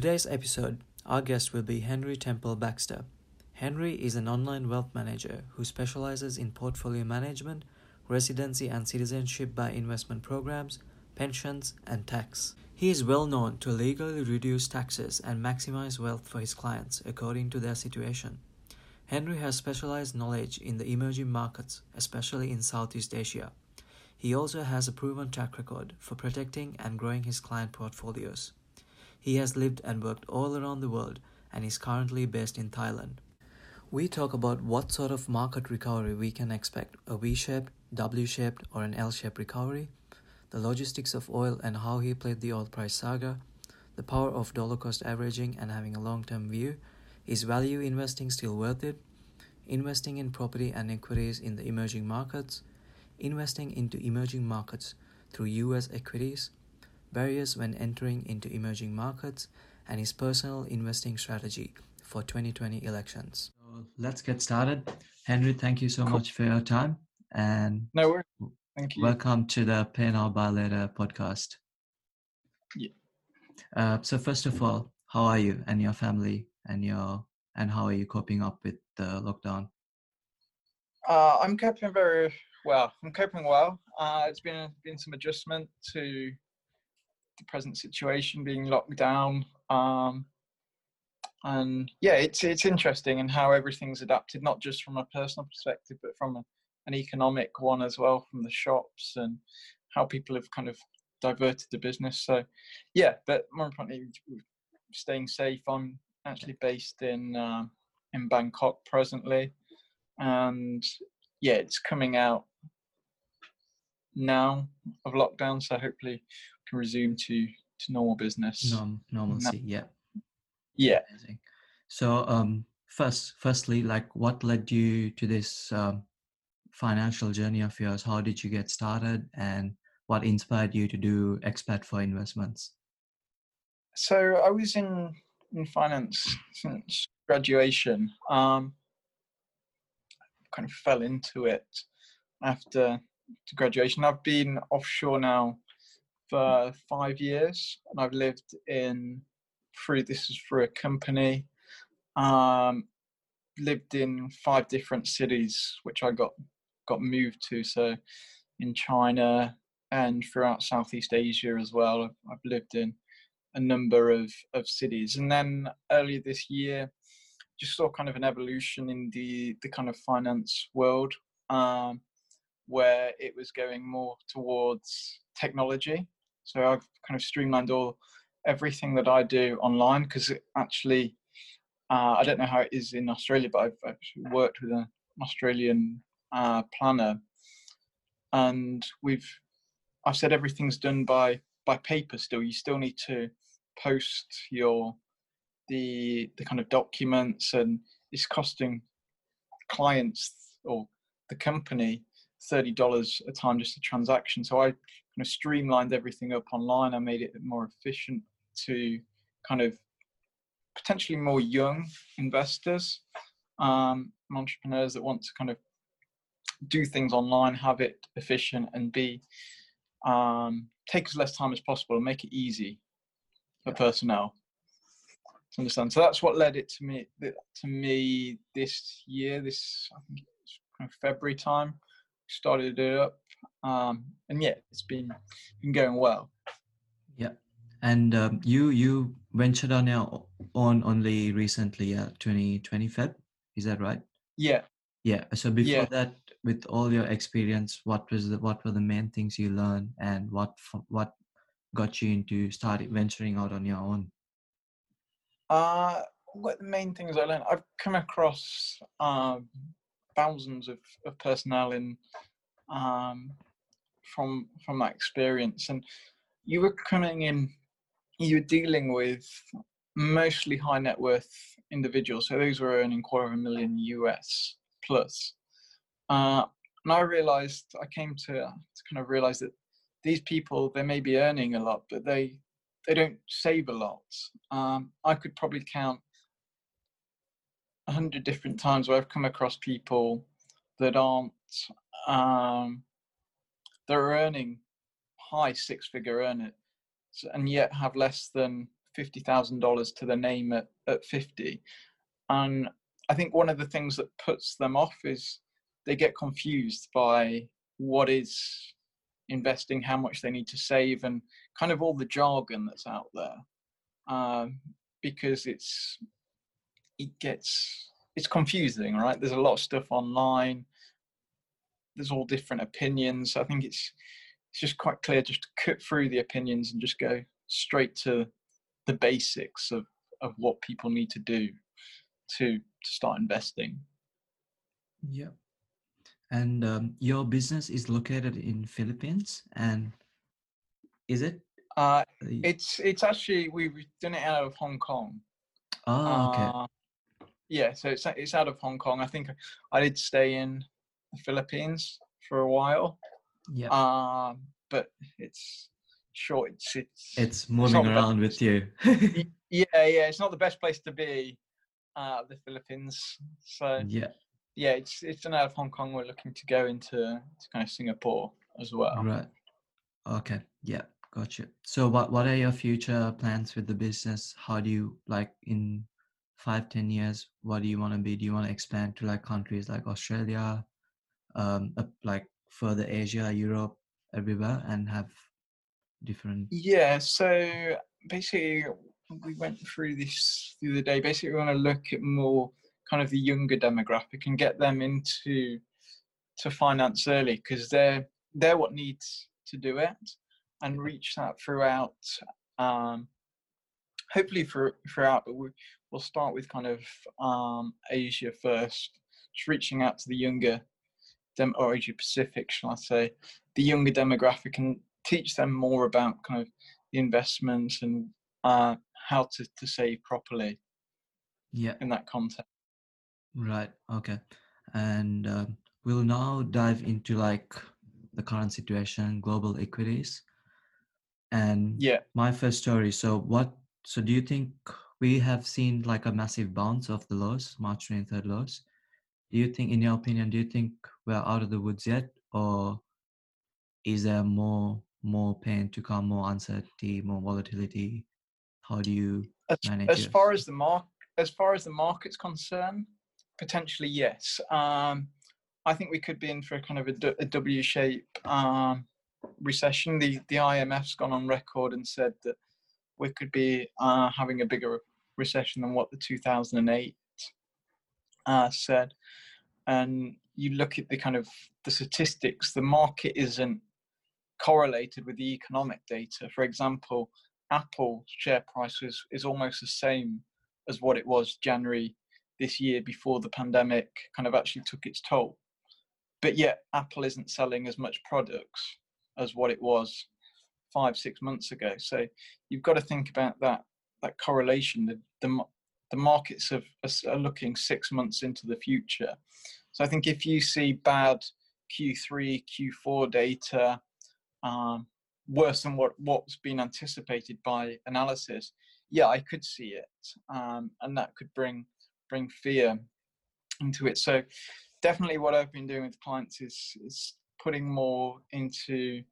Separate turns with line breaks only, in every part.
today's episode, our guest will be Henry Temple Baxter. Henry is an online wealth manager who specializes in portfolio management, residency and citizenship by investment programs, pensions, and tax. He is well known to legally reduce taxes and maximize wealth for his clients according to their situation. Henry has specialized knowledge in the emerging markets, especially in Southeast Asia. He also has a proven track record for protecting and growing his client portfolios. He has lived and worked all around the world and is currently based in Thailand. We talk about what sort of market recovery we can expect a V shaped, W shaped, or an L shaped recovery, the logistics of oil and how he played the oil price saga, the power of dollar cost averaging and having a long term view, is value investing still worth it, investing in property and equities in the emerging markets, investing into emerging markets through US equities, barriers when entering into emerging markets, and his personal investing strategy for 2020 elections. So let's get started. Henry, thank you so cool. much for your time and
no worries. Thank you.
Welcome to the Pay Now Buy Later podcast.
Yeah.
Uh, so first of all, how are you and your family and your and how are you coping up with the lockdown?
Uh, I'm coping very well. I'm coping well. Uh, it's been been some adjustment to the present situation, being locked down. Um, and yeah, it's it's interesting and how everything's adapted, not just from a personal perspective, but from a, an economic one as well, from the shops and how people have kind of diverted the business. So yeah, but more importantly, staying safe. I'm actually based in uh, in Bangkok presently, and yeah, it's coming out now of lockdown, so hopefully can resume to to normal business.
Norm, normalcy, yeah.
Yeah.
Amazing. So, um, first, firstly, like, what led you to this um, financial journey of yours? How did you get started, and what inspired you to do expat for investments?
So, I was in in finance since graduation. Um, kind of fell into it after graduation. I've been offshore now for five years, and I've lived in through this is through a company. Um, lived in five different cities, which I got got moved to. So in China and throughout Southeast Asia as well. I've, I've lived in a number of, of cities, and then earlier this year, just saw kind of an evolution in the the kind of finance world. Um, where it was going more towards technology so I've kind of streamlined all everything that I do online because actually, uh, I don't know how it is in Australia, but I've worked with an Australian uh, planner, and we've I've said everything's done by by paper. Still, you still need to post your the the kind of documents, and it's costing clients or the company thirty dollars a time just a transaction. So I kind of streamlined everything up online. I made it more efficient to kind of potentially more young investors, um, entrepreneurs that want to kind of do things online, have it efficient, and be um, take as less time as possible and make it easy for personnel to understand. So that's what led it to me to me this year. This I think it's kind of February time started it up, um, and yeah, it's been been going well.
Yeah, and um, you you ventured on your on only recently, uh, 2020 Feb, is that right?
Yeah.
Yeah. So before yeah. that, with all your experience, what was the what were the main things you learned, and what what got you into starting venturing out on your own?
Uh, what the main things I learned? I've come across um, thousands of, of personnel in um, from from that experience, and you were coming in, you were dealing with mostly high net worth individuals, so those were earning quarter of a million US plus. Uh, and I realized, I came to, to kind of realize that these people, they may be earning a lot, but they they don't save a lot. Um, I could probably count a hundred different times where I've come across people that aren't um, they're earning high six figure earners and yet have less than fifty thousand dollars to the name at, at fifty, and I think one of the things that puts them off is they get confused by what is investing, how much they need to save, and kind of all the jargon that's out there, um, because it's it gets it's confusing, right? There's a lot of stuff online. There's all different opinions. I think it's it's just quite clear just to cut through the opinions and just go straight to the basics of of what people need to do to to start investing.
Yeah. And um, your business is located in Philippines, and is it?
Uh, it's it's actually we've done it out of Hong Kong.
Oh, okay.
Uh, yeah, so it's it's out of Hong Kong. I think I did stay in the Philippines for a while.
yeah.
Um, but it's short. It's it's,
it's moving around with you.
yeah, yeah. It's not the best place to be, uh, the Philippines. So
yeah.
yeah, it's it's done out of Hong Kong. We're looking to go into to kind of Singapore as well.
Right. Okay. Yeah. Gotcha. So what what are your future plans with the business? How do you like in five, ten years, what do you want to be? Do you want to expand to like countries like Australia, um, up, like further Asia, Europe, everywhere and have different
Yeah, so basically we went through this the other day. Basically, we want to look at more kind of the younger demographic and get them into to finance early because they're they're what needs to do it and reach that throughout. Um, hopefully for, throughout, but we, we'll start with kind of um, Asia first, just reaching out to the younger dem or Asia Pacific, shall I say, the younger demographic and teach them more about kind of the investments and uh, how to, to save properly
yeah.
in that context.
right okay. And um, we'll now dive into like the current situation global equities. And
Yeah,
my first story so what so do you think we have seen like a massive bounce of the lows march 23rd lows? Do you think in your opinion do you think we're out of the woods yet or is there more more pain to come more uncertainty more volatility how do you
as,
manage
as
it?
far as the mark as far as the market's concerned, potentially yes. Um, I think we could be in for a kind of a, a W shape um, recession. The the IMF's gone on record and said that we could be uh, having a bigger recession than what the 2008 uh, said. And you look at the kind of the statistics, the market isn't correlated with the economic data. For example, Apple share price is, is almost the same as what it was January this year before the pandemic kind of actually took its toll. But yet Apple isn't selling as much products as what it was five, six months ago. So you've got to think about that that correlation. The the, the markets are looking six months into the future. So I think if you see bad Q3, Q4 data, um, worse than what what's been anticipated by analysis, yeah, I could see it, um, and that could bring bring fear into it. So definitely, what I've been doing with clients is is putting more into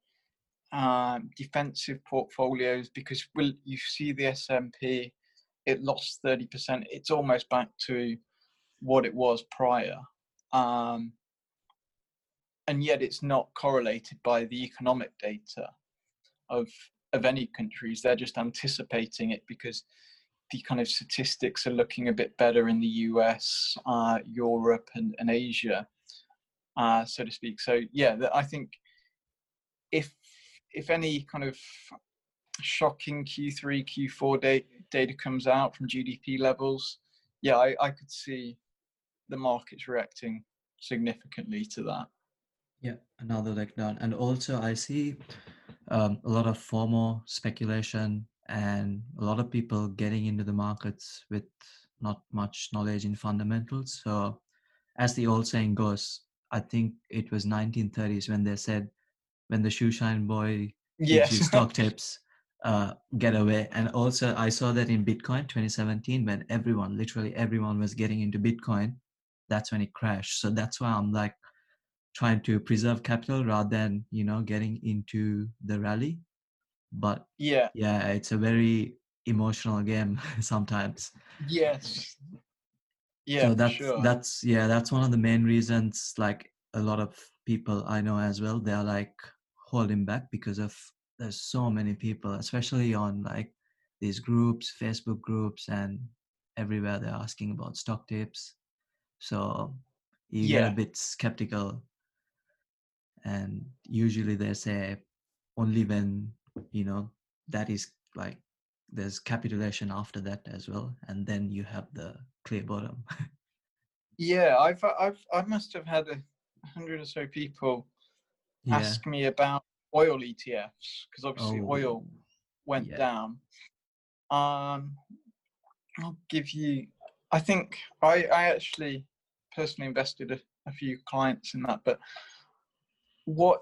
um, defensive portfolios because will you see the S&P it lost 30% it's almost back to what it was prior um, and yet it's not correlated by the economic data of of any countries. They're just anticipating it because the kind of statistics are looking a bit better in the US uh, Europe and, and Asia uh, so to speak. So yeah I think if if any kind of shocking Q3, Q4 data, data comes out from GDP levels, yeah, I, I could see the markets reacting significantly to that.
Yeah, another leg down. And also, I see um, a lot of FOMO speculation and a lot of people getting into the markets with not much knowledge in fundamentals. So, as the old saying goes, I think it was 1930s when they said, when the shoe shine boy gives you stock tips, uh, get away. And also, I saw that in Bitcoin 2017 when everyone, literally everyone, was getting into Bitcoin. That's when it crashed. So that's why I'm like trying to preserve capital rather than you know getting into the rally. But
yeah,
yeah, it's a very emotional game sometimes.
Yes. Yeah,
so that's
sure.
that's yeah, that's one of the main reasons like a lot of people I know as well, they're like holding back because of there's so many people, especially on like these groups, Facebook groups and everywhere they're asking about stock tips. So you get a bit skeptical and usually they say only when you know that is like there's capitulation after that as well and then you have the clear bottom
Yeah, I've I've I must have had a hundred or so people
yeah
ask me about oil ETFs because obviously oil
Oh,
went
yeah.
down. Um, I'll give you. I think I I actually personally invested a, a few clients in that, but what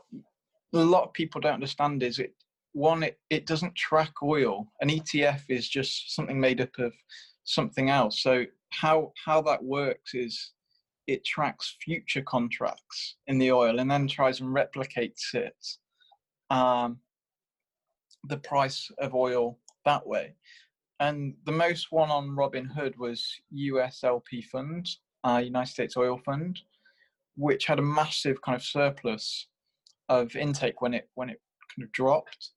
a lot of people don't understand is it one it, it doesn't track oil. An ETF is just something made up of something else. So how how that works is it tracks future contracts in the oil and then tries and replicates it um, the price of oil that way. And the most one on Robinhood was USLP Fund, uh, United States Oil Fund, which had a massive kind of surplus of intake when it when it kind of dropped.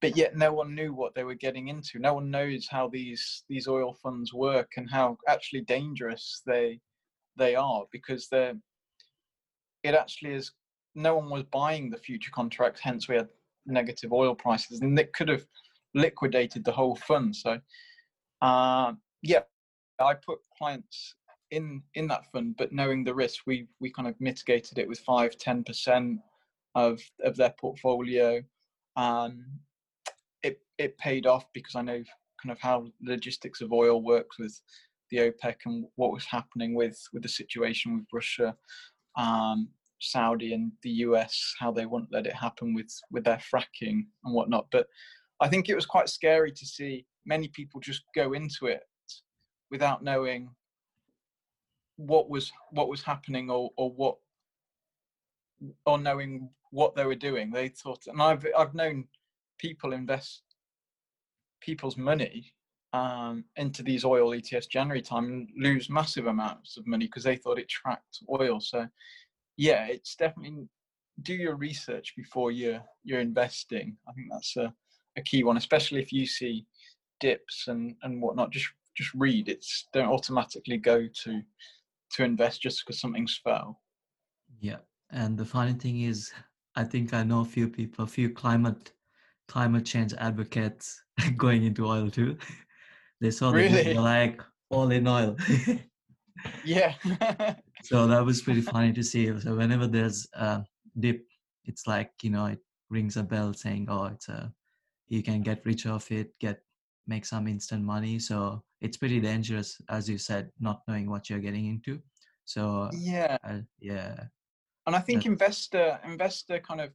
But yet no one knew what they were getting into. No one knows how these these oil funds work and how actually dangerous they they are because they're it actually is no one was buying the future contracts, hence we had negative oil prices, and it could have liquidated the whole fund. So, uh, yeah, I put clients in in that fund, but knowing the risk, we we kind of mitigated it with five, ten percent of of their portfolio. Um, it it paid off because I know kind of how logistics of oil works with the OPEC and what was happening with with the situation with Russia. Um, Saudi and the US how they won't let it happen with with their fracking and whatnot. But I think it was quite scary to see many people just go into it without knowing what was what was happening or or what or knowing what they were doing. They thought, and I've I've known people invest people's money um, into these oil ETFs January time and lose massive amounts of money because they thought it tracked oil. So yeah, it's definitely do your research before you're you're investing. I think that's a, a key one, especially if you see dips and and whatnot. Just just read. It's don't automatically go to to invest just because something's fell.
yeah and the funny thing is i think i know a few people a few climate climate change advocates going into oil too. They saw the
Really?
they're like all in oil.
Yeah,
so that was pretty funny to see. So whenever there's a dip it's like you know it rings a bell saying oh it's a you can get rich off it get make some instant money. So it's pretty dangerous as you said not knowing what you're getting into so
yeah.
uh, yeah
and I think investor investor kind of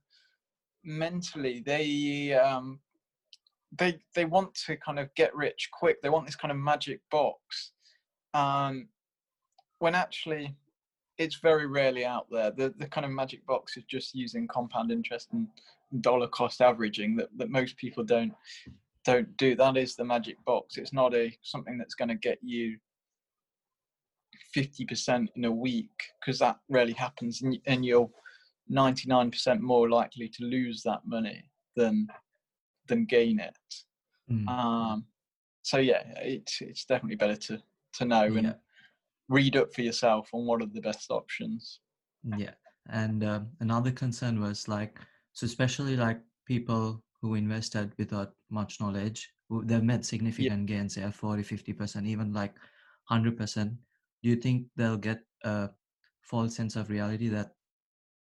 mentally they um they they want to kind of get rich quick. They want this kind of magic box. Um when actually it's very rarely out there. The the kind of magic box is just using compound interest and dollar cost averaging that, that most people don't don't do. That is the magic box. It's not a something that's going to get you 50% in a week because that rarely happens and, and you're 99% more likely to lose that money than than gain it
Mm,
um so yeah it's it's definitely better to to know
yeah
and read up for yourself on what are the best options
Yeah, and um, another concern was like, so especially like people who invested without much knowledge, who they've made significant gains, yeah, 40, 50%, even like 100%. Do you think they'll get a false sense of reality that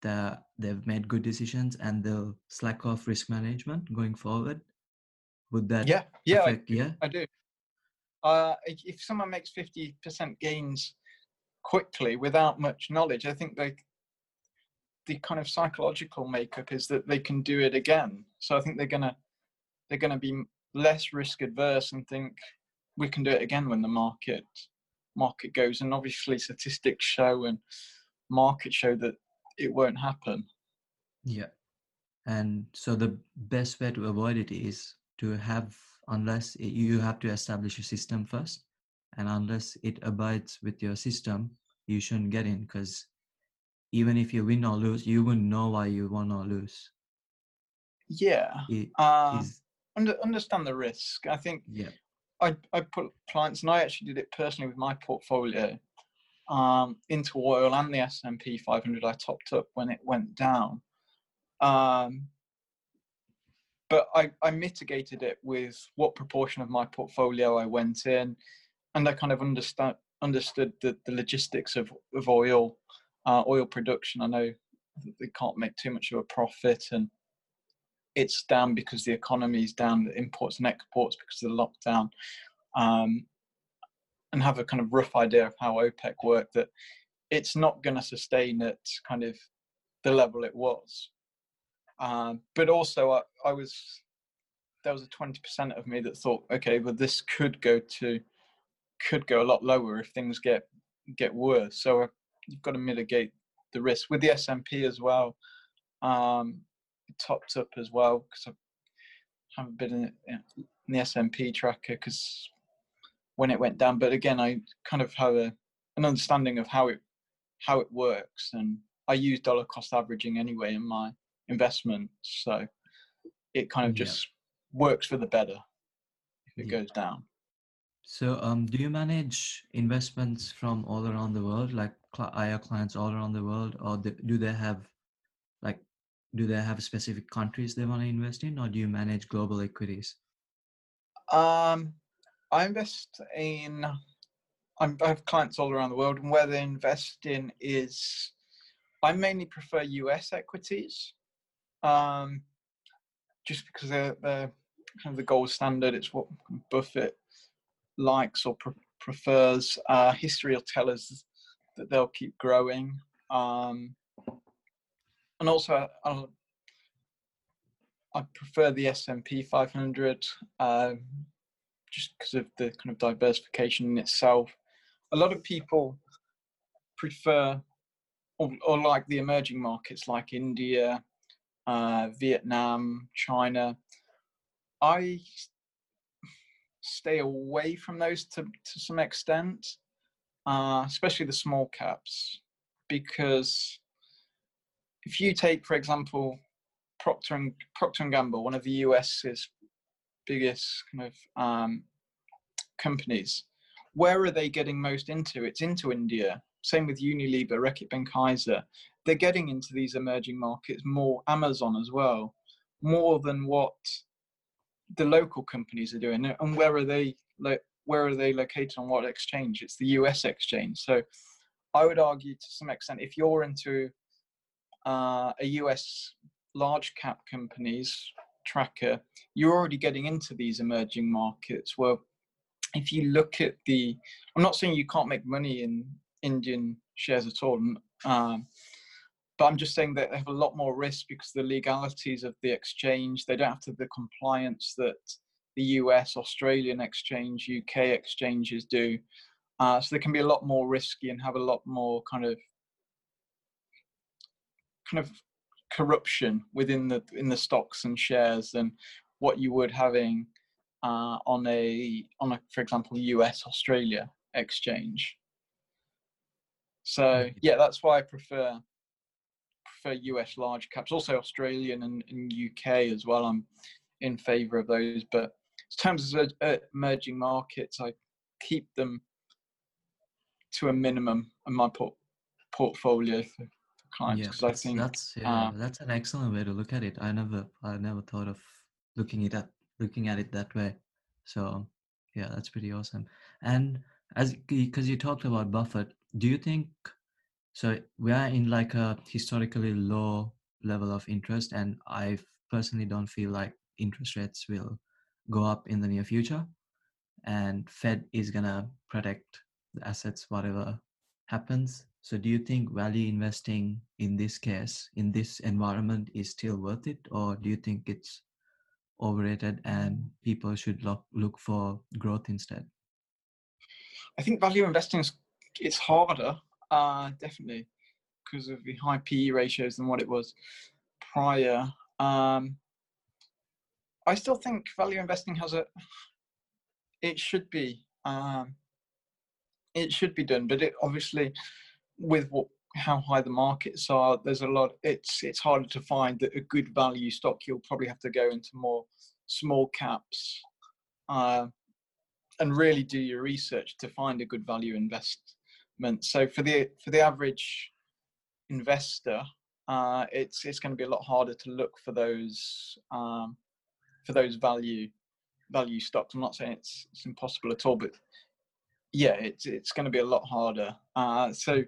they they've made good decisions and they'll slack off risk management going forward? Would that
yeah yeah I,
yeah?
I do uh if if someone makes 50% gains quickly without much knowledge i think they the kind of psychological makeup is that they can do it again. So i think they're gonna they're gonna be less risk adverse and think we can do it again when the market market goes. And obviously statistics show and market show that it won't happen.
Yeah. And so the best way to avoid it is to have unless it, you have to establish a system first, and unless it abides with your system, you shouldn't get in because even if you win or lose, you won't know why you won or lose.
Yeah.
It
Uh, under, understand the risk. I think
yeah.
I, I put clients, and I actually did it personally with my portfolio um, into oil and the S&P 500. I topped up when it went down, um, but I, I mitigated it with what proportion of my portfolio I went in, and I kind of understand understood the, the logistics of, of oil, uh, oil production. I know they can't make too much of a profit, and it's down because the economy is down, the imports and exports because of the lockdown, um, and have a kind of rough idea of how OPEC worked. That it's not going to sustain at kind of the level it was. Um, but also, I, I was there was a twenty percent of me that thought, okay, well, this could go to could go a lot lower if things get get worse. So you've got to mitigate the risk with the S and P as well. Um, topped up as well because I haven't been in, in the S&P tracker because when it went down. But again, I kind of have a, an understanding of how it how it works, and I use dollar cost averaging anyway in my investments, so it kind of
Yeah.
just works for the better if it
Yeah.
goes down.
So, um, do you manage investments from all around the world? Like, are clients all around the world, or do do they have, like, do they have specific countries they want to invest in, or do you manage global equities?
Um, I invest in. I'm, I have clients all around the world, and where they invest in is, I mainly prefer U.S. equities, um, just because they're, they're kind of the gold standard. It's what Buffett likes or pre- prefers. Uh, history will tell us that they'll keep growing, um, and also I'll, I prefer the S&P 500 um, just because of the kind of diversification in itself. A lot of people prefer or, or like the emerging markets like India, uh, Vietnam, China. I stay away from those to, to some extent, uh, especially the small caps, because if you take, for example, Procter and Procter and Gamble, one of the US's biggest kind of um, companies, where are they getting most into? It's into India. Same with Unilever, Reckitt Benckiser. They're getting into these emerging markets more. Amazon as well, more than what the local companies are doing. And where are they? Lo- where are they located on what exchange? It's the US exchange. So I would argue to some extent, if you're into uh, a US large cap companies tracker, you're already getting into these emerging markets. Well, if you look at the, I'm not saying you can't make money in Indian shares at all, um, but I'm just saying that they have a lot more risk because the legalities of the exchange, they don't have to the compliance that the US, Australian exchange, UK exchanges do. Uh, so they can be a lot more risky and have a lot more kind of kind of corruption within the in the stocks and shares than what you would having uh, on a on a for example US Australia exchange. So yeah, that's why I prefer prefer US large caps, also Australian and, and UK as well. I'm in favour of those, but in terms of uh, emerging markets, I keep them to a minimum in my port- portfolio for, for clients
Yeah,
because I
that's
think
that's yeah,
uh,
that's an excellent way to look at it. I never I never thought of looking it at looking at it that way. So yeah, that's pretty awesome. And as because you talked about Buffett, do you think so? We are in like a historically low level of interest, and I personally don't feel like interest rates will go up in the near future. And Fed is gonna protect the assets whatever happens. So do you think value investing in this case, in this environment, is still worth it, or do you think it's overrated and people should look look for growth instead?
I think value investing is it's harder, uh, definitely, because of the high PE ratios than what it was prior. Um, I still think value investing has a. It should be. Um, it should be done, but it obviously, with what how high the markets are, there's a lot. It's it's harder to find a good value stock. You'll probably have to go into more small caps, uh, and really do your research to find a good value So for the for the average investor, uh, it's it's going to be a lot harder to look for those um, for those value value stocks. I'm not saying it's it's impossible at all, but yeah, it's it's going to be a lot harder. Uh, so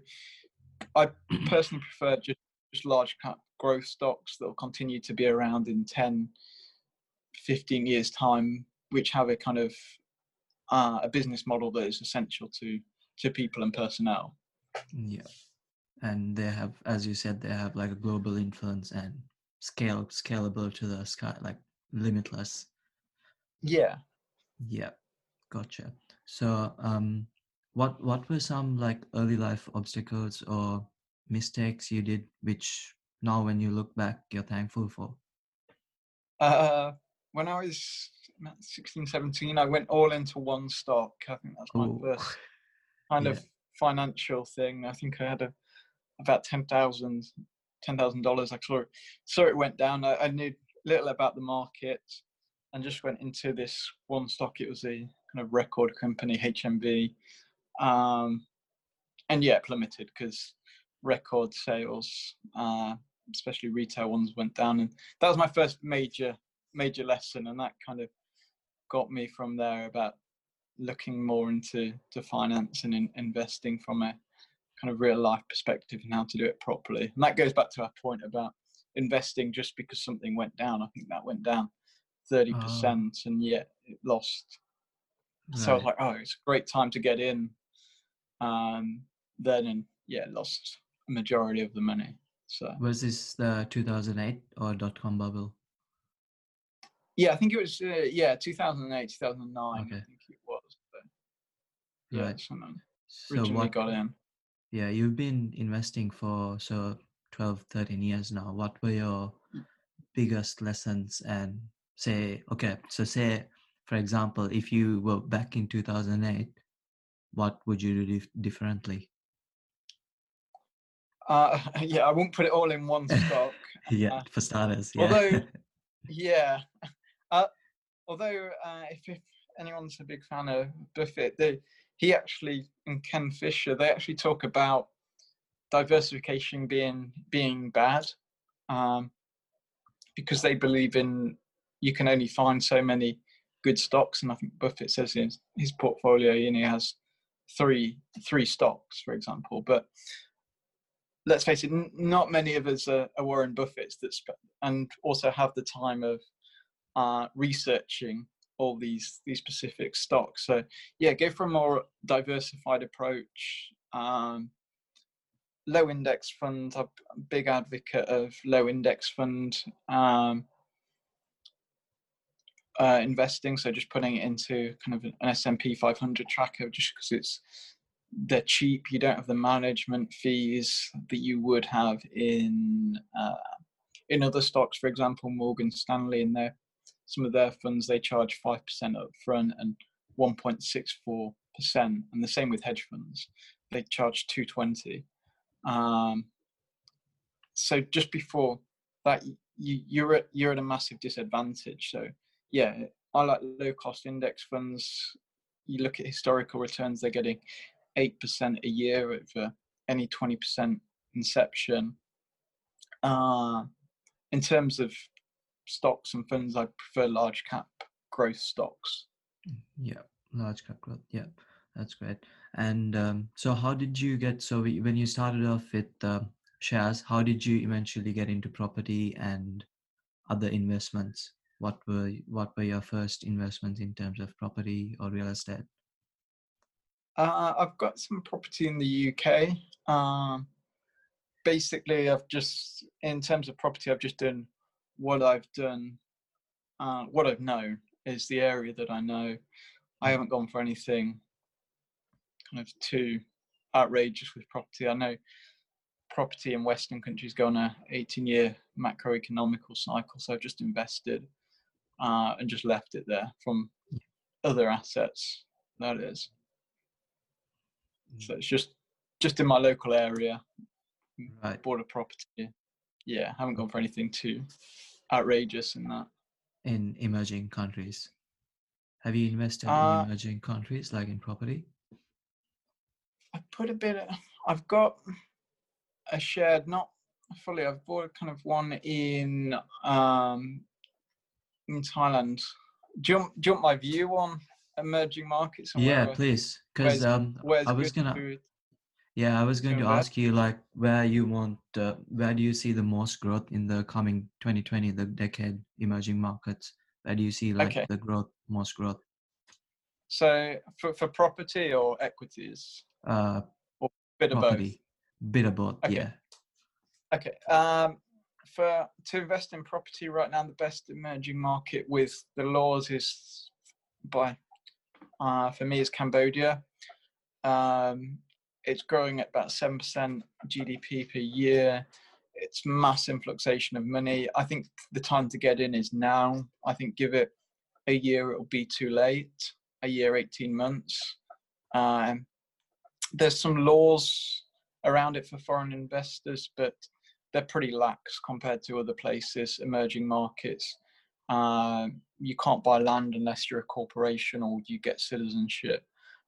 I personally prefer just, just large cap growth stocks that will continue to be around in 10, 15 years time, which have a kind of uh, a business model that is essential to to people and personnel.
Yeah, and they have, as you said, they have like a global influence and scale scalable to the sky, like limitless.
Yeah.
Yeah, gotcha. So, um, what what were some like early life obstacles or mistakes you did, which now when you look back, you're thankful for?
Uh, when I was 16, 17, I went all into one stock. I think that's my Ooh. first kind yeah. of financial thing. I think I had a, about ten thousand ten thousand dollars. I saw it, saw it went down. I, I, knew little about the market, and just went into this one stock. It was a kind of record company, HMV, um, and yeah, plummeted because record sales, uh, especially retail ones, went down. And that was my first major major lesson, and that kind of got me from there about looking more into to finance and in, investing from a kind of real life perspective and how to do it properly. And that goes back to our point about investing just because something went down. I think that went down 30% oh. and yet it lost. Right. So I was like, oh, it's a great time to get in. Um, then, and yeah, lost a majority of the money. So
was this the 2008 or dot com bubble?
Yeah, I think it was. Uh, yeah, 2008, 2009. Okay. I think it was. But yeah, right. someone originally so what, got in.
Yeah, you've been investing for so 12, 13 years now. What were your mm. biggest lessons and say? Okay, so say for example, if you were back in 2008, what would you do differently?
Uh, yeah, I won't put it all in one stock.
yeah, uh, for starters. Yeah.
Although, yeah, uh, although uh, if, if, anyone's a big fan of Buffett, they, he actually and Ken Fisher they actually talk about diversification being being bad um, because they believe in you can only find so many good stocks, and I think Buffett says in his portfolio, you know, he has three three stocks, for example, but let's face it, not many of us are, are Warren Buffett's that sp- and also have the time of uh, researching all these these specific stocks. So yeah, go for a more diversified approach. Um, low index funds. I'm a big advocate of low index fund um, uh, investing. So just putting it into kind of an S&P 500 tracker, just because it's they're cheap. You don't have the management fees that you would have in uh, in other stocks. For example, Morgan Stanley in their some of their funds they charge five percent up front and one point six four percent, and the same with hedge funds. They charge two twenty. Um, so just before that, you, you're at you're at a massive disadvantage. So yeah, I like low cost index funds. You look at historical returns; they're getting eight percent a year over any twenty percent inception. Uh, in terms of stocks and funds, I prefer large cap growth stocks.
Yeah, large cap growth. Yeah, that's great. And um, so, how did you get? So, when you started off with uh, shares, how did you eventually get into property and other investments? What were what were your first investments in terms of property or real estate?
Uh, I've got some property in the UK. Um, basically, I've just, in terms of property, I've just done what I've done, uh, what I've known is the area that I know. I haven't gone for anything kind of too outrageous with property. I know property in Western countries go on a 18 year macroeconomical cycle, so I've just invested uh, and just left it there from other assets. That is. So it's just just in my local area.
Right.
Bought a property. Yeah, haven't gone for anything too outrageous in that.
In emerging countries, have you invested
Uh,
in emerging countries like in property?
I put a bit. Of, I've got a shared, not fully. I've bought kind of one in um, in Thailand. Jump, you, want- do you want my view on emerging markets?
Yeah,
where-
please. Because um, I was gonna.
to-
Yeah, I was going to ask you like where you want, uh, where do you see the most growth in the coming 2020, the decade, emerging markets? Where do you see like
Okay.
the growth, most growth?
So for, for property or equities,
Uh,
bit of
property, bit of both.
Okay.
Yeah.
Okay. Um, for to invest in property right now, the best emerging market with the laws is by uh, for me is Cambodia. Um, it's growing at about seven percent GDP per year. It's mass influxation of money. I think the time to get in is now. I think give it a year, it'll be too late. A year, eighteen months. Um, there's some laws around it for foreign investors, but they're pretty lax compared to other places, emerging markets. Um, you can't buy land unless you're a corporation or you get citizenship,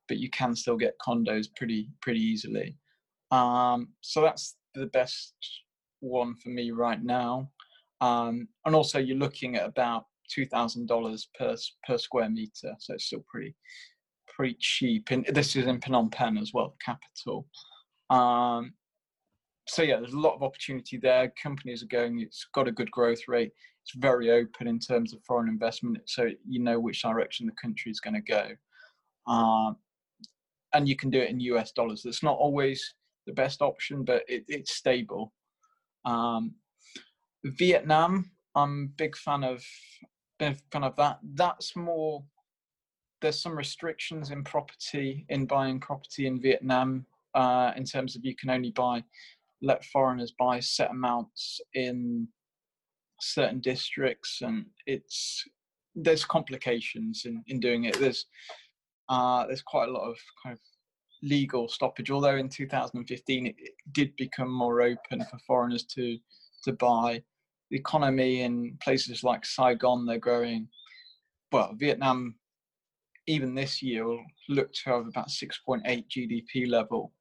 but you can still get condos pretty pretty easily. Um, so that's the best one for me right now. Um, and also, you're looking at about two thousand dollars per per square meter, so it's still pretty pretty cheap. And this is in Phnom Penh as well, capital. Um, so yeah, there's a lot of opportunity there. Companies are going. It's got a good growth rate. It's very open in terms of foreign investment, so you know which direction the country is going to go. Um, and you can do it in US dollars. That's not always the best option, but it, it's stable. Um, Vietnam, I'm big fan of big fan of that. That's more. There's some restrictions in property in buying property in Vietnam uh, in terms of you can only buy let foreigners buy set amounts in certain districts and it's there's complications in, in doing it there's uh, there's quite a lot of kind of legal stoppage although in 2015 it, it did become more open for foreigners to to buy the economy in places like saigon they're growing well vietnam even this year will look to have about 6.8 gdp level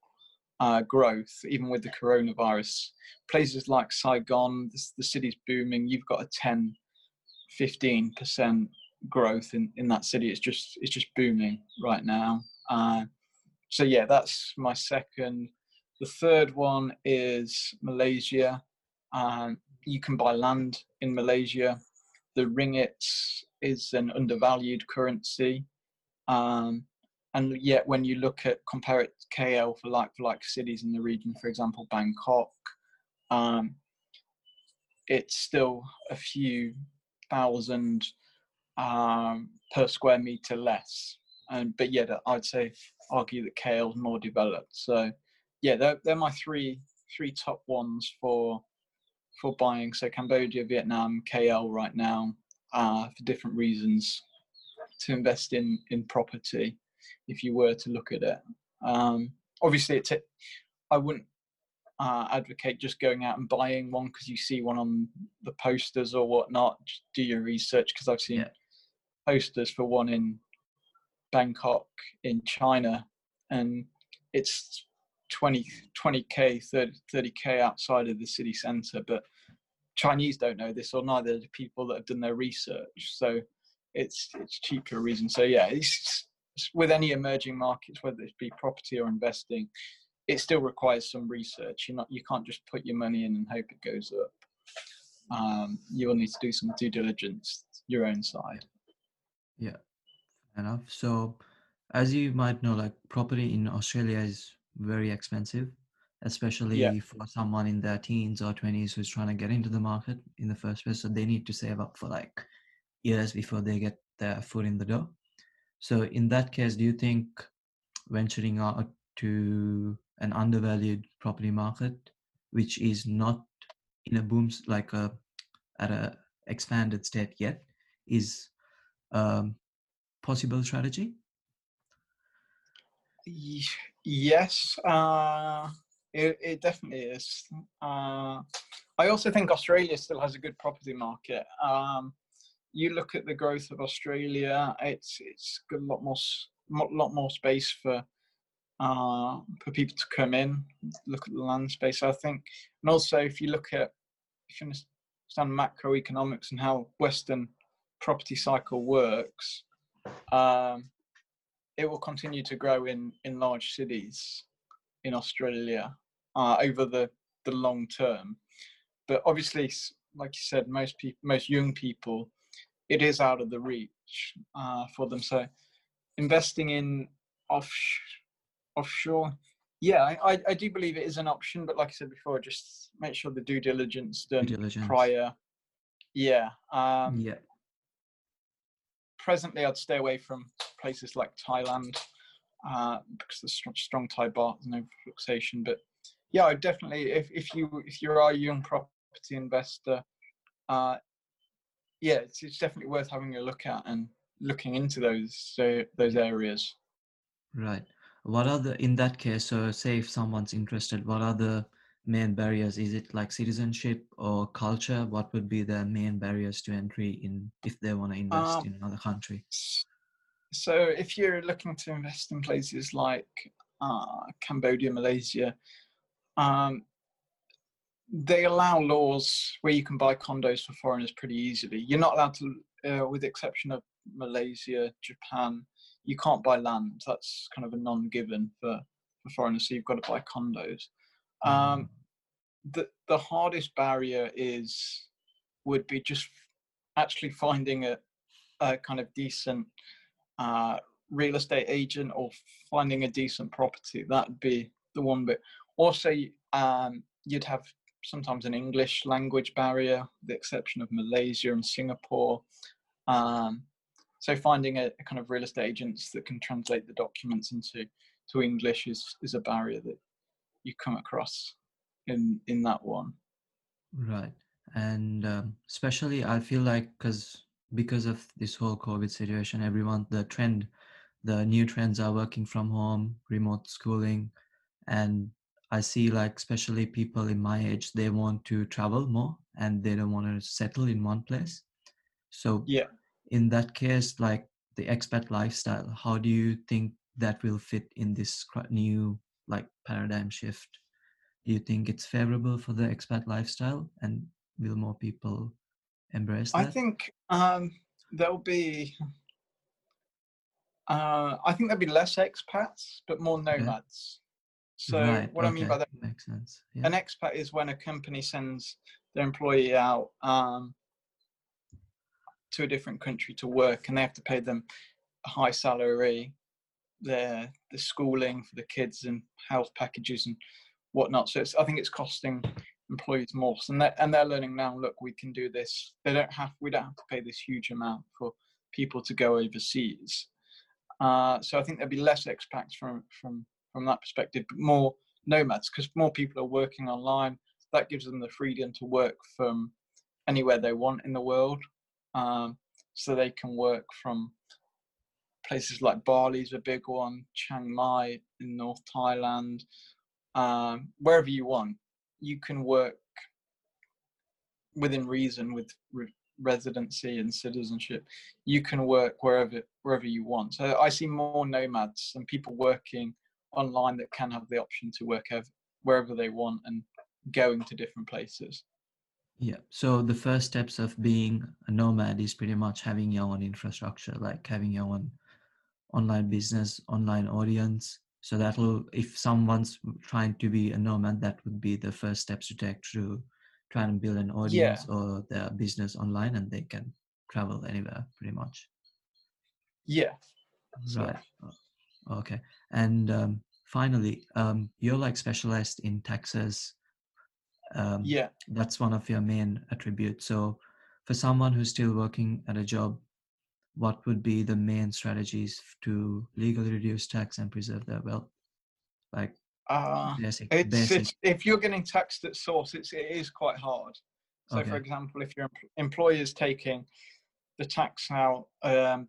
uh, growth, even with the coronavirus. Places like Saigon, the, the city's booming. You've got a 10, 15% growth in, in that city. It's just it's just booming right now. Uh, so yeah, that's my second. The third one is Malaysia. Um, you can buy land in Malaysia. The ringgit is an undervalued currency. Um, and yet when you look at compare it to KL for like for like cities in the region, for example, Bangkok, um, it's still a few thousand um, per square meter less. And but yet I'd say argue that KL is more developed. So yeah, they're, they're my three three top ones for for buying. So Cambodia, Vietnam, KL right now uh, for different reasons to invest in in property if you were to look at it. Um, obviously, it's a, I wouldn't uh, advocate just going out and buying one because you see one on the posters or whatnot. Just do your research because I've seen
Yeah.
Posters for one in Bangkok in China, and it's 20 20k 30 30k outside of the city centre, but Chinese don't know this, or neither do people that have done their research. So it's it's cheap for a reason. So yeah, it's, it's with any emerging markets, whether it be property or investing, it still requires some research. You're not you can't just put your money in and hope it goes up. Um, you will need to do some due diligence your own side.
Yeah, fair enough. So, as you might know, like property in Australia is very expensive, especially for someone in their teens or 20s who's trying to get into the market in the first place. So, they need to save up for like years before they get their foot in the door. So, in that case, do you think venturing out to an undervalued property market, which is not in a boom like a at a expanded state yet, is a possible strategy?
Yes, uh, it, it definitely is. Uh, I also think Australia still has a good property market. Um, you look at the growth of Australia; it's it's got a lot more lot more space for uh, for people to come in. Look at the land space, I think, and also if you look at if you understand macroeconomics and how Western property cycle works, um, it will continue to grow in in large cities in Australia uh, over the the long term. But obviously, like you said, most people, most young people, it is out of the reach uh, for them. So, investing in off offshore, yeah, I, I do believe it is an option. But like I said before, just make sure the due diligence done due diligence. prior. Yeah. Um,
yeah.
Presently, I'd stay away from places like Thailand uh, because there's strong, Thai baht, no fluctuation. But yeah, I'd definitely if, if you if you are a young property investor, uh, yeah, it's, it's definitely worth having a look at and looking into those uh, those areas.
Right. What are the in that case? So, say if someone's interested, what are the main barriers? Is it like citizenship or culture? What would be the main barriers to entry in if they want to invest um, in another country?
So, if you're looking to invest in places like uh, Cambodia, Malaysia, um, they allow laws where you can buy condos for foreigners pretty easily. You're not allowed to, uh, with the exception of Malaysia, Japan, you can't buy land. That's kind of a non-given for, for foreigners. So you've got to buy condos. Um, mm. the the hardest barrier is would be just actually finding a, a kind of decent uh, real estate agent or finding a decent property. That'd be the one bit. Also, um, you'd have sometimes an English language barrier, the exception of Malaysia and Singapore. Um, so finding a, a, kind of real estate agents that can translate the documents into to English is is a barrier that you come across in in that one.
Right, and um, especially I feel like because because of this whole COVID situation, everyone the trend, the new trends are working from home, remote schooling, and I see like especially people in my age, they want to travel more and they don't want to settle in one place. So
yeah,
in that case, like the expat lifestyle, how do you think that will fit in this new like paradigm shift? Do you think it's favorable for the expat lifestyle and will more people embrace that?
I think um, there'll be uh, I think there'll be less expats, but more nomads. So right, what okay. I mean by that
makes sense. Yeah.
An expat is when a company sends their employee out um, to a different country to work, and they have to pay them a high salary, their the schooling for the kids and health packages and whatnot. So I think it's costing employees more, and they and they're learning now. Look, we can do this. They don't have we don't have to pay this huge amount for people to go overseas. Uh, so I think there'll be less expats from from from that perspective, but more nomads because more people are working online. That gives them the freedom to work from anywhere they want in the world. Um, so they can work from places like Bali's a big one, Chiang Mai in North Thailand, um, wherever you want. You can work within reason with re- residency and citizenship. You can work wherever wherever you want. So I see more nomads and people working online that can have the option to work ev- wherever they want and going to different places.
Yeah. So the first steps of being a nomad is pretty much having your own infrastructure, like having your own online business, online audience. So that'll, if someone's trying to be a nomad, that would be the first steps to take to try and build an audience yeah. or their business online, and they can travel anywhere pretty much.
Yeah.
Right. Okay. And um, finally, um, you're like specialized in taxes.
Um, yeah.
That's one of your main attributes. So, for someone who's still working at a job, what would be the main strategies to legally reduce tax and preserve their wealth? Like,
uh, basic, it's, basic. It's, if you're getting taxed at source, it's, it is quite hard. So, okay. for example, if your employer is taking the tax out um,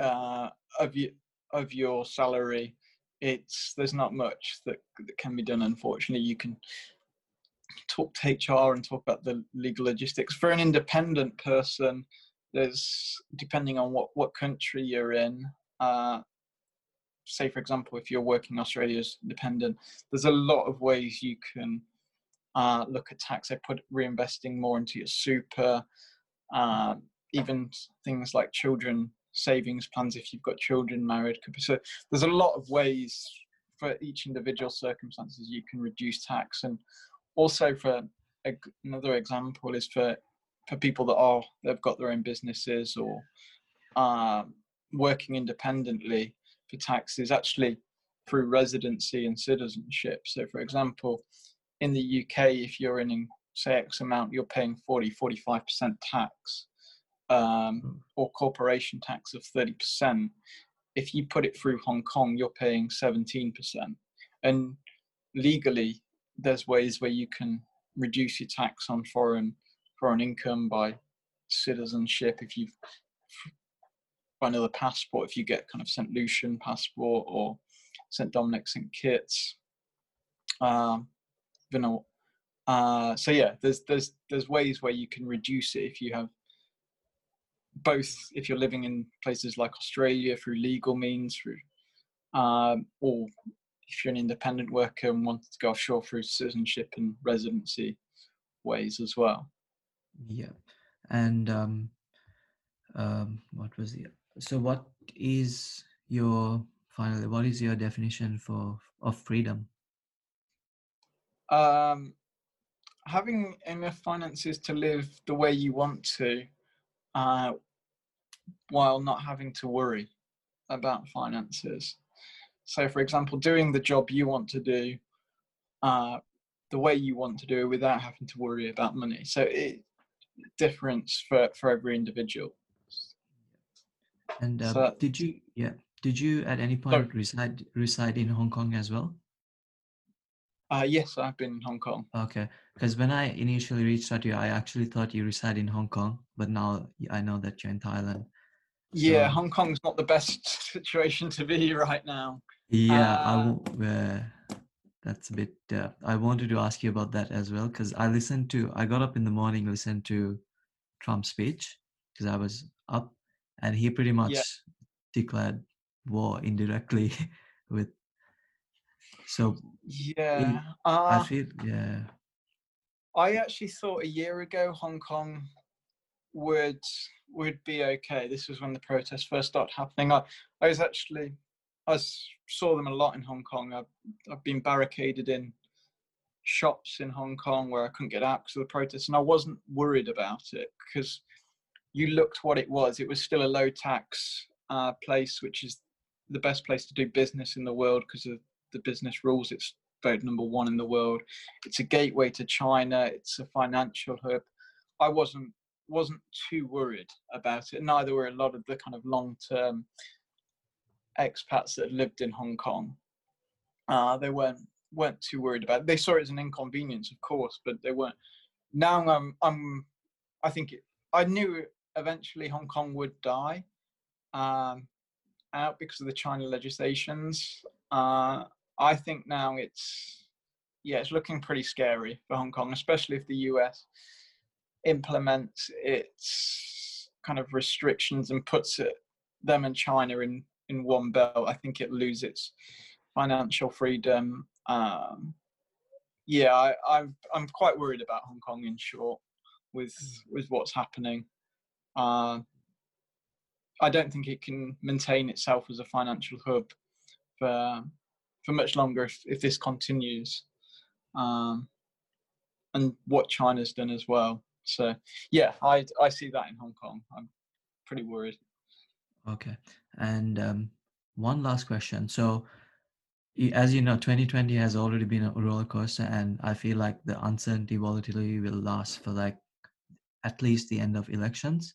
uh, of your of your salary, it's there's not much that that can be done. Unfortunately, you can talk to HR and talk about the legal logistics. For an independent person, there's depending on what what country you're in. Uh, say, for example, if you're working Australia as independent, there's a lot of ways you can uh, look at tax. I put reinvesting more into your super, uh, even things like children savings plans if you've got children married. So there's a lot of ways for each individual circumstances you can reduce tax, and also for another example is for for people that are they've got their own businesses or um, working independently for taxes actually through residency and citizenship. So, for example, in the UK, if you're earning say X amount, you're paying 40, 45% tax um, hmm. or corporation tax of 30%. If you put it through Hong Kong, you're paying 17%. And legally, there's ways where you can reduce your tax on foreign foreign income by citizenship if you've by another passport if you get kind of St. Lucian passport or St. Dominic St. Kitts. Um, you know, uh, so yeah, there's there's there's ways where you can reduce it if you have both if you're living in places like Australia through legal means, through um, or if you're an independent worker and wanted to go offshore through citizenship and residency ways as well.
Yeah, and um, um, what was the so what is your finally what is your definition for of freedom?
Um, having enough finances to live the way you want to, uh, while not having to worry about finances. So, for example, doing the job you want to do, uh, the way you want to do it without having to worry about money. So, it difference for for every individual.
And uh, so, did you, yeah, did you at any point sorry. reside reside in Hong Kong as well?
Uh, yes, I've been in Hong Kong.
Okay, because when I initially reached out to you, I actually thought you reside in Hong Kong, but now I know that you're in Thailand.
Yeah, Hong Kong's not the best situation to be right now.
Yeah, uh, I uh, that's a bit. Uh, I wanted to ask you about that as well because I listened to. I got up in the morning, listened to Trump's speech because I was up, and he pretty much yeah. declared war indirectly with. So
yeah,
uh, I feel yeah.
I actually thought a year ago Hong Kong would would be okay. This was when the protests first started happening. I, I was actually I saw them a lot in Hong Kong. I've, I've been barricaded in shops in Hong Kong where I couldn't get out because of the protests, and I wasn't worried about it because you looked what it was. It was still a low tax uh, place, which is the best place to do business in the world because of the business rules. It's vote number one in the world. It's a gateway to China. It's a financial hub. I wasn't wasn't too worried about it. Neither were a lot of the kind of long term expats that lived in Hong Kong. Uh, they weren't weren't too worried about it. They saw it as an inconvenience, of course, but they weren't. Now I'm I'm I think it, I knew eventually Hong Kong would die um, out because of the China legislations. Uh, I think now it's yeah, it's looking pretty scary for Hong Kong, especially if the US implements its kind of restrictions and puts it them and China in in one belt, I think it loses its financial freedom. Um, yeah, I, i am quite worried about Hong Kong in short with with what's happening. Uh, I don't think it can maintain itself as a financial hub for for much longer if, if this continues. Um, and what China's done as well. So yeah, I I see that in Hong Kong. I'm pretty worried.
Okay. And um, one last question. So, as you know, 2020 has already been a roller coaster, and I feel like the uncertainty volatility will last for like at least the end of elections.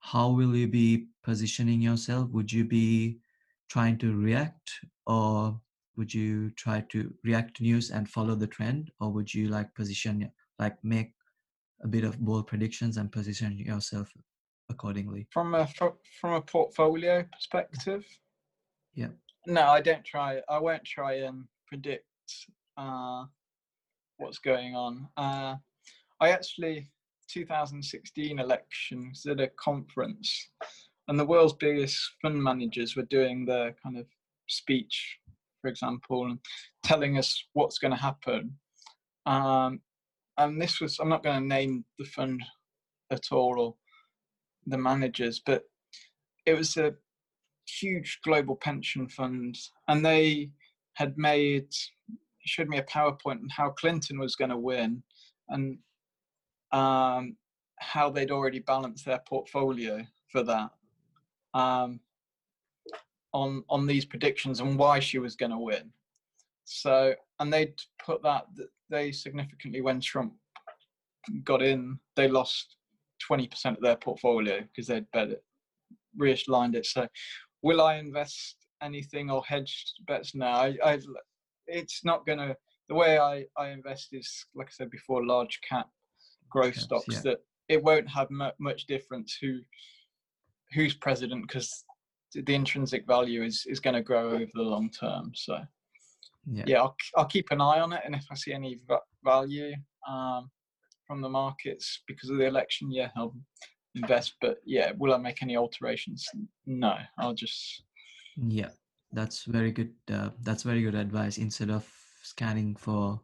How will you be positioning yourself? Would you be trying to react, or would you try to react to news and follow the trend, or would you like position, like make a bit of bold predictions and position yourself accordingly?
From a from a portfolio perspective,
yeah.
No, I don't try. I won't try and predict uh, what's going on. Uh, I actually 2016 elections at a conference, and the world's biggest fund managers were doing the kind of speech, for example, and telling us what's going to happen. Um, and this was, I'm not going to name the fund at all or the managers, but it was a huge global pension fund, and they had made showed me a PowerPoint on how Clinton was going to win, and um, how they'd already balanced their portfolio for that um, on on these predictions and why she was going to win. So, and they'd put that they significantly when Trump got in, they lost 20% of their portfolio because they'd bet it, realigned it. So, will I invest anything or hedge bets now? I, I've, it's not going to. The way I, I invest is, like I said before, large cap growth yes, stocks yeah. that it won't have much difference who who's president because the intrinsic value is is going to grow over the long term. So yeah, yeah I'll, I'll keep an eye on it, and if I see any value um, from the markets because of the election, yeah, I'll invest. But yeah, will I make any alterations? No, I'll just
yeah. That's very good. Uh, that's very good advice. Instead of scanning for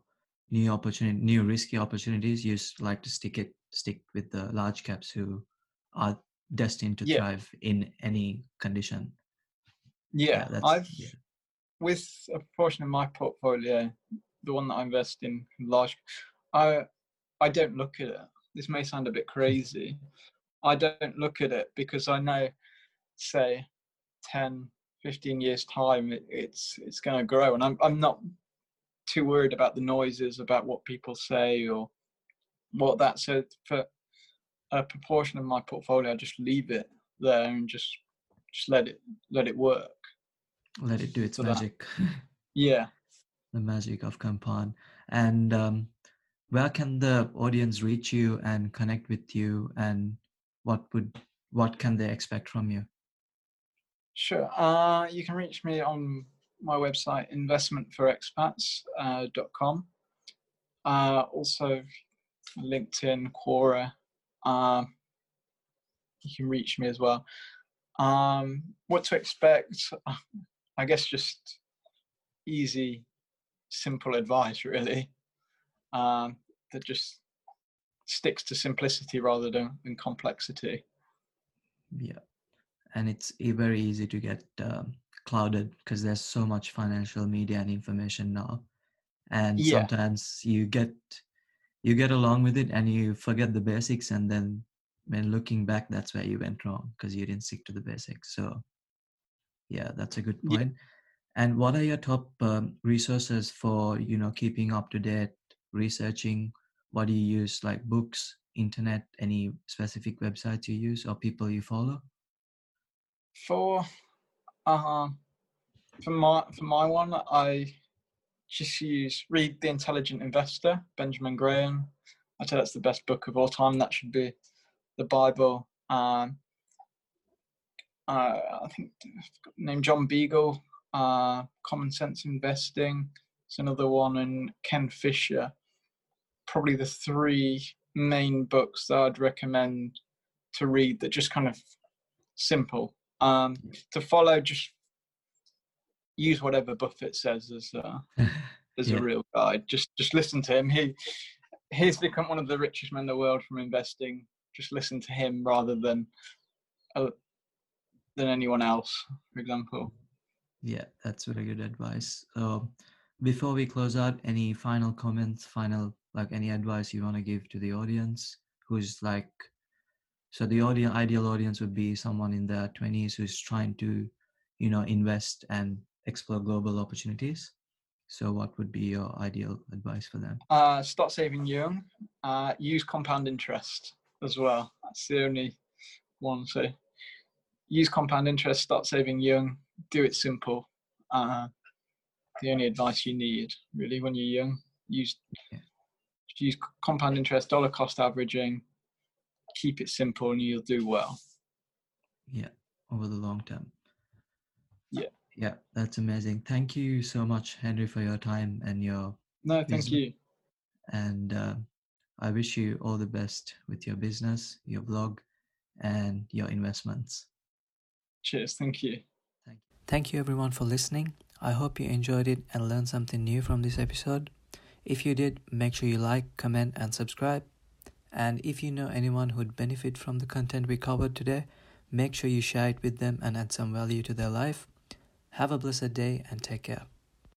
new opportunity, new risky opportunities, you just like to stick it stick with the large caps who are destined to yeah. thrive in any condition.
Yeah, yeah I've yeah. with a portion of my portfolio, the one that I invest in large, I I don't look at it. This may sound a bit crazy. I don't look at it because I know, say, 10, 15 years time, it, it's it's going to grow, and I'm I'm not too worried about the noises about what people say or what that. So for a proportion of my portfolio, I just leave it there and just just let it let it work.
Let it do its so magic.
That, yeah.
the magic of Compound. And um, where can the audience reach you and connect with you and what would what can they expect from you?
Sure. Uh, you can reach me on my website, investmentforexpats.com. Uh, uh, also, LinkedIn, Quora. Uh, you can reach me as well. Um, what to expect? I guess just easy, simple advice, really, um, that just sticks to simplicity rather than, than complexity.
Yeah, and it's very easy to get um, clouded because there's so much financial media and information now, and yeah. sometimes you get you get along with it and you forget the basics and then when looking back that's where you went wrong because you didn't stick to the basics so yeah that's a good point yeah. and what are your top um, resources for you know keeping up to date researching what do you use like books internet any specific websites you use or people you follow
for uh-huh for my for my one i just use read The Intelligent Investor, Benjamin Graham. I'd say that's the best book of all time. That should be the Bible. Um, uh, I think named John Bogle uh, Common Sense Investing. It's another one, and Ken Fisher. Probably the three main books that I'd recommend to read that just kind of simple um, to follow. Just use whatever Buffett says as uh, as yeah. a real guide. Just just listen to him. He he's become one of the richest men in the world from investing. Just listen to him rather than uh, than anyone else, for example.
Yeah, that's very good advice. So, before we close out, any final comments, final like any advice you want to give to the audience who's like so the audience ideal audience would be someone in their 20s who's trying to you know invest and explore global opportunities. So, what would be your ideal advice for them?
Uh, start saving young. Uh, use compound interest as well. That's the only one. So, use compound interest. Start saving young. Do it simple. Uh, the only advice you need really when you're young. Use yeah. use compound interest, dollar cost averaging. Keep it simple, and you'll do well.
Yeah, over the long term.
Yeah.
Yeah, that's amazing. Thank you so much, Henry, for your time and your
No, thank
Business.
you.
and uh, I wish you all the best with your business, your blog, and your investments.
Cheers. Thank you.
Thank you everyone for listening. I hope you enjoyed it and learned something new from this episode. If you did, make sure you like, comment, and subscribe. And if you know anyone who'd benefit from the content we covered today, make sure you share it with them and add some value to their life. Have a blessed day and take care.